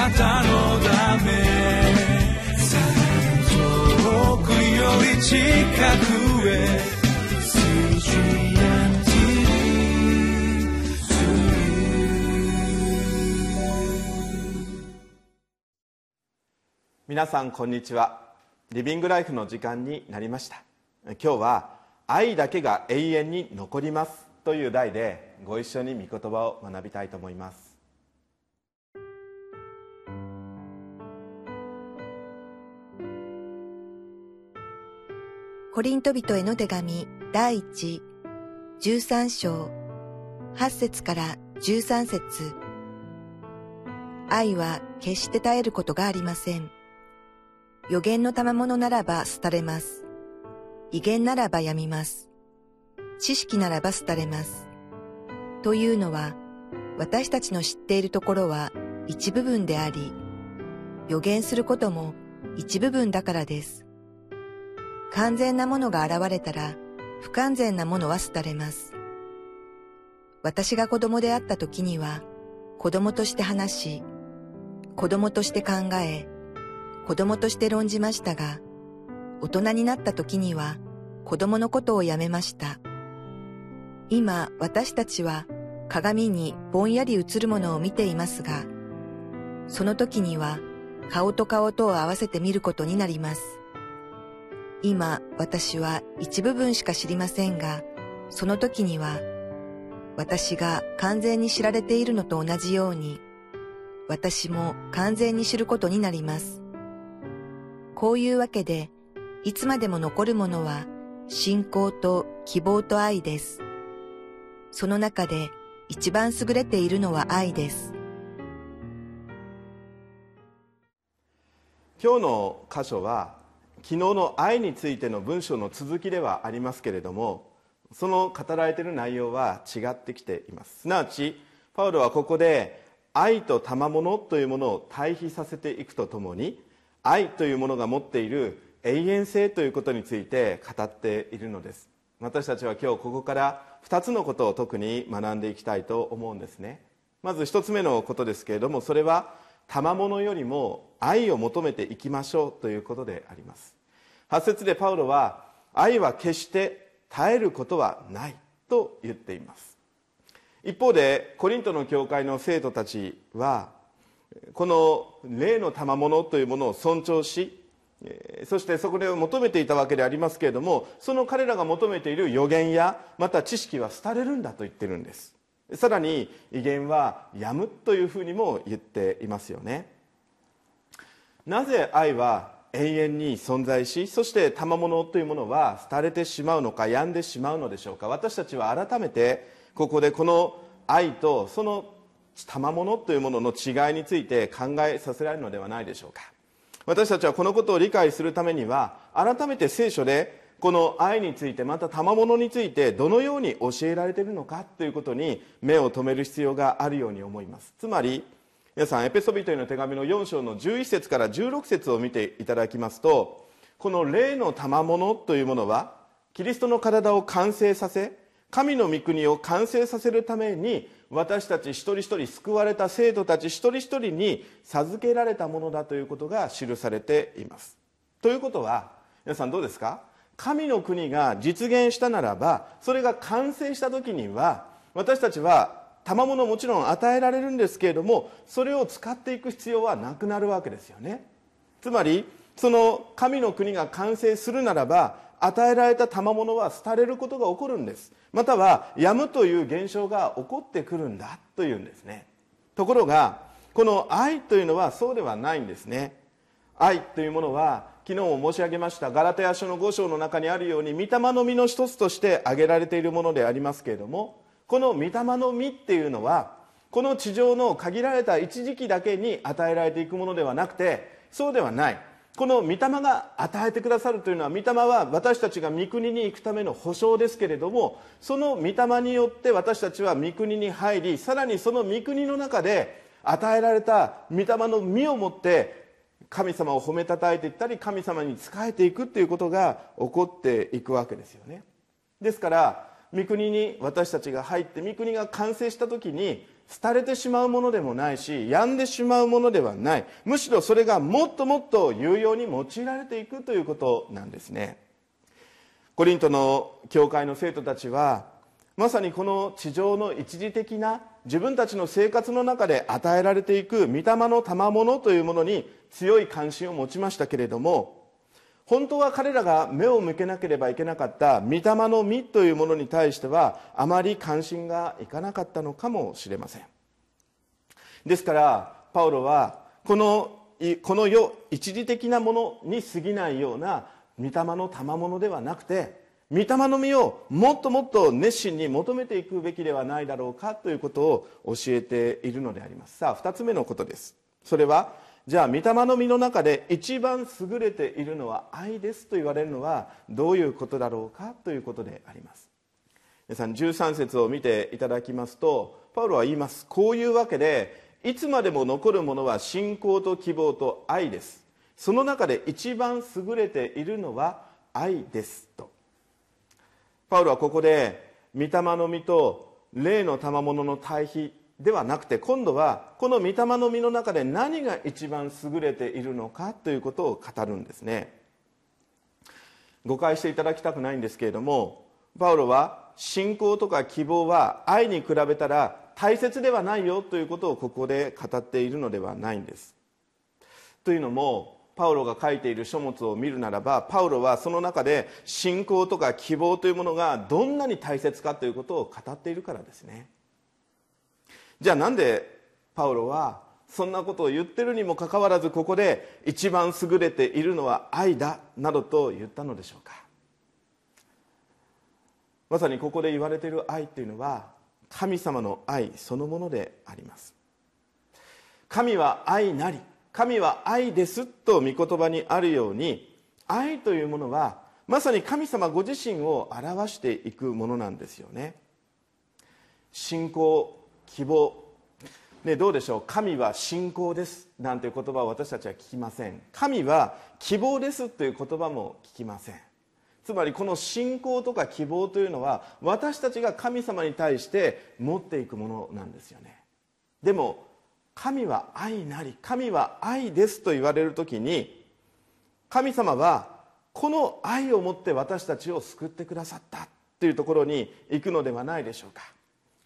なたのため。遠くより近くへ。皆さんこんにちは。リビングライフの時間になりました。今日は愛だけが永遠に残りますという題でご一緒に御言葉を学びたいと思います。コリント人への手紙第一13章8節から13節愛は決して絶えることがありません。予言の賜物ならば廃れます。威厳ならばやみます。知識ならば廃れます。というのは、私たちの知っているところは一部分であり、予言することも一部分だからです。完全なものが現れたら、不完全なものは廃れます。私が子供であった時には、子供として話し、子供として考え、子供として論じましたが、大人になった時には子供のことをやめました。今私たちは鏡にぼんやり映るものを見ていますが、その時には顔と顔とを合わせて見ることになります。今私は一部分しか知りませんが、その時には私が完全に知られているのと同じように、私も完全に知ることになります。こういうわけで、いつまでも残るものは信仰と希望と愛です。その中で一番優れているのは愛です。今日の箇所は昨日の愛についての文章の続きではありますけれどもその語られている内容は違ってきています。すなわちパウロはここで愛と賜物というものを対比させていくとともに愛というものが持っている永遠性ということについて語っているのです。私たちは今日ここから2つのことを特に学んでいきたいと思うんですね。まず1つ目のことですけれどもそれは賜物よりも愛を求めていきましょうということであります。8節でパウロは愛は決して絶えることはないと言っています。一方でコリントの教会の生徒たちはこの霊の賜物というものを尊重しそしてそこで求めていたわけでありますけれどもその彼らが求めている予言やまた知識は廃れるんだと言ってるんです。さらに威厳はやむというふうにも言っていますよね。なぜ愛は永遠に存在しそして賜物というものは廃れてしまうのか病んでしまうのでしょうか。私たちは改めてここでこの愛とその賜物というものの違いについて考えさせられるのではないでしょうか。私たちはこのことを理解するためには改めて聖書でこの愛についてまた賜物についてどのように教えられているのかということに目を留める必要があるように思います。つまり皆さんエペソビトへの手紙の4章の11節から16節を見ていただきますとこの霊の賜物というものはキリストの体を完成させ神の御国を完成させるために私たち一人一人救われた生徒たち一人一人に授けられたものだということが記されています。ということは皆さんどうですか？神の国が実現したならばそれが完成した時には私たちは賜物もちろん与えられるんですけれどもそれを使っていく必要はなくなるわけですよね。つまりその神の国が完成するならば与えられた賜物は廃れることが起こるんです。またはやむという現象が起こってくるんだというんですね。ところがこの愛というのはそうではないんですね。愛というものは昨日も申し上げましたガラテヤ書の5章の中にあるように御霊の実の一つとして挙げられているものでありますけれどもこの御霊の実っていうのはこの地上の限られた一時期だけに与えられていくものではなくてそうではない。この御霊が与えてくださるというのは御霊は私たちが御国に行くための保証ですけれどもその御霊によって私たちは御国に入りさらにその御国の中で与えられた御霊の実を持って神様を褒めたたえていったり神様に仕えていくということが起こっていくわけですよね。ですから御国に私たちが入って御国が完成した時に廃れてしまうものでもないし病んでしまうものではない。むしろそれがもっともっと有用に用いられていくということなんですね。コリントの教会の生徒たちはまさにこの地上の一時的な自分たちの生活の中で与えられていく御霊の賜物というものに強い関心を持ちましたけれども本当は彼らが目を向けなければいけなかった御霊の実というものに対してはあまり関心がいかなかったのかもしれません。ですからパウロはこのこの世一時的なものに過ぎないような御霊の賜物ではなくて御霊の実をもっともっと熱心に求めていくべきではないだろうかということを教えているのであります。さあ2つ目のことです。それはじゃあ御霊の実の中で一番優れているのは愛ですと言われるのはどういうことだろうかということであります。皆さん13節を見ていただきますとパウロは言います。こういうわけでいつまでも残るものは信仰と希望と愛です。その中で一番優れているのは愛ですと。パウロはここで御霊の実と霊の賜物の対比ではなくて今度はこの御霊の実の中で何が一番優れているのかということを語るんですね。誤解していただきたくないんですけれどもパウロは信仰とか希望は愛に比べたら大切ではないよということをここで語っているのではないんです。というのもパウロが書いている書物を見るならばパウロはその中で信仰とか希望というものがどんなに大切かということを語っているからですね。じゃあなんでパウロはそんなことを言ってるにもかかわらずここで一番優れているのは愛だなどと言ったのでしょうか。まさにここで言われている愛っていうのは神様の愛そのものであります。神は愛なり神は愛ですと御言葉にあるように愛というものはまさに神様ご自身を表していくものなんですよね。信仰希望。ね、どうでしょう？神は信仰ですなんていう言葉を私たちは聞きません。神は希望ですという言葉も聞きません。つまりこの信仰とか希望というのは私たちが神様に対して持っていくものなんですよね。でも神は愛なり神は愛ですと言われる時に神様はこの愛をもって私たちを救ってくださったというところに行くのではないでしょうか。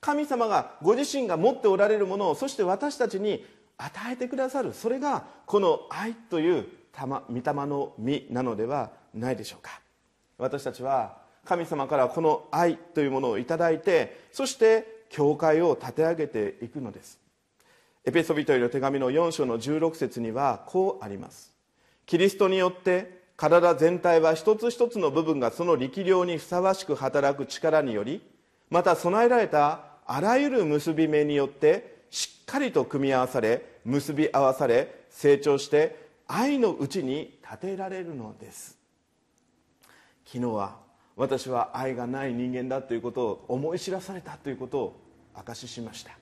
神様がご自身が持っておられるものをそして私たちに与えてくださる。それがこの愛という御霊の実なのではないでしょうか。私たちは神様からこの愛というものをいただいてそして教会を立て上げていくのです。エペソビトへの手紙の4章の16節にはこうあります。キリストによって体全体は一つ一つの部分がその力量にふさわしく働く力によりまた備えられたあらゆる結び目によってしっかりと組み合わされ結び合わされ成長して愛のうちに立てられるのです。昨日は私は愛がない人間だということを思い知らされたということを証ししました。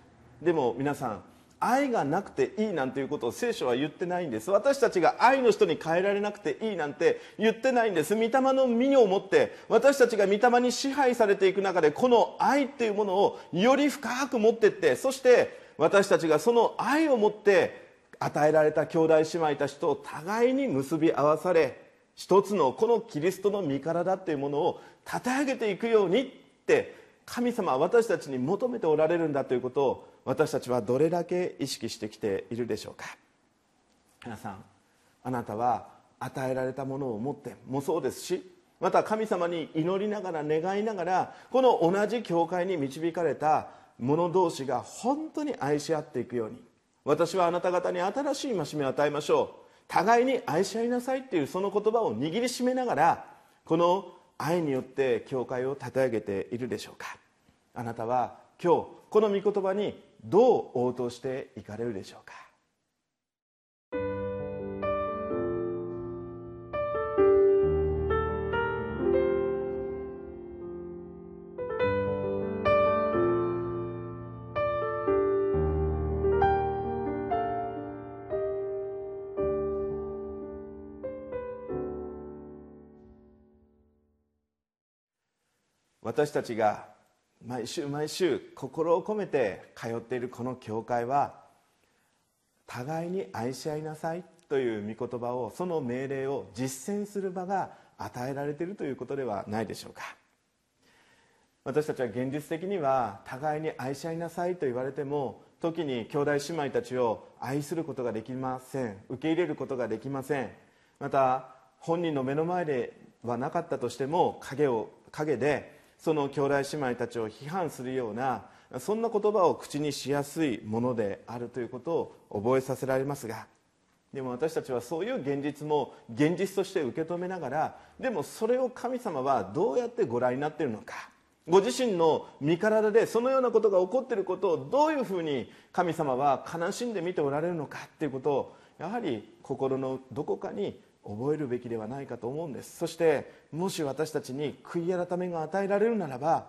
でも皆さん愛がなくていいなんていうことを聖書は言ってないんです。私たちが愛の人に変えられなくていいなんて言ってないんです。御霊の身を持って私たちが御霊に支配されていく中でこの愛っていうものをより深く持ってってそして私たちがその愛を持って与えられた兄弟姉妹たちと互いに結び合わされ一つのこのキリストの身体っていうものを立て上げていくようにって神様は私たちに求めておられるんだということを私たちはどれだけ意識してきているでしょうか。皆さんあなたは与えられたものを持ってもそうですしまた神様に祈りながら願いながらこの同じ教会に導かれた者同士が本当に愛し合っていくように私はあなた方に新しい戒めを与えましょう。互いに愛し合いなさいっていうその言葉を握りしめながらこの愛によって教会を立て上げているでしょうか？あなたは今日この御言葉にどう応答していかれるでしょうか？私たちが毎週毎週心を込めて通っているこの教会は互いに愛し合いなさいという御言葉をその命令を実践する場が与えられているということではないでしょうか。私たちは現実的には互いに愛し合いなさいと言われても時に兄弟姉妹たちを愛することができません。受け入れることができません。また本人の目の前ではなかったとしても影を陰でその兄弟姉妹たちを批判するようなそんな言葉を口にしやすいものであるということを覚えさせられますがでも私たちはそういう現実も現実として受け止めながらでもそれを神様はどうやってご覧になっているのかご自身の身体でそのようなことが起こっていることをどういうふうに神様は悲しんで見ておられるのかということをやはり心のどこかに覚えるべきではないかと思うんです。そしてもし私たちに悔い改めが与えられるならば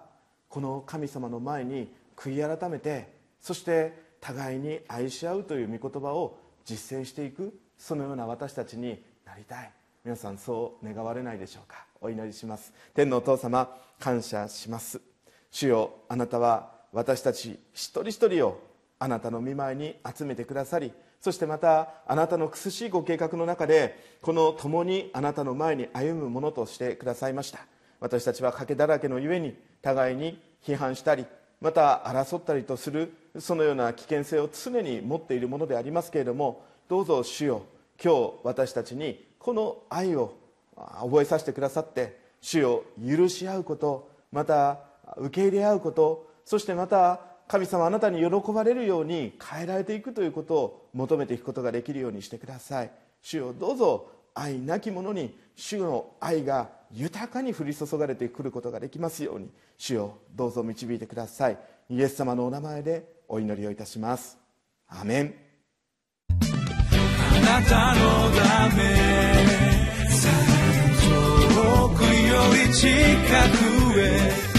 この神様の前に悔い改めてそして互いに愛し合うという御言葉を実践していくそのような私たちになりたい。皆さんそう願われないでしょうか？お祈りします。天のお父様感謝します。主よあなたは私たち一人一人をあなたの見舞いに集めてくださりそしてまたあなたの苦しいご計画の中でこの共にあなたの前に歩むものとしてくださいました。私たちは賭けだらけのゆえに互いに批判したりまた争ったりとするそのような危険性を常に持っているものでありますけれどもどうぞ主よ今日私たちにこの愛を覚えさせてくださって主を許し合うことまた受け入れ合うことそしてまた神様あなたに喜ばれるように変えられていくということを求めていくことができるようにしてください。主よどうぞ愛なき者に主の愛が豊かに降り注がれてくることができますように。主よどうぞ導いてください。イエス様のお名前でお祈りをいたします。アメン。あなたのため遠くより近くへ。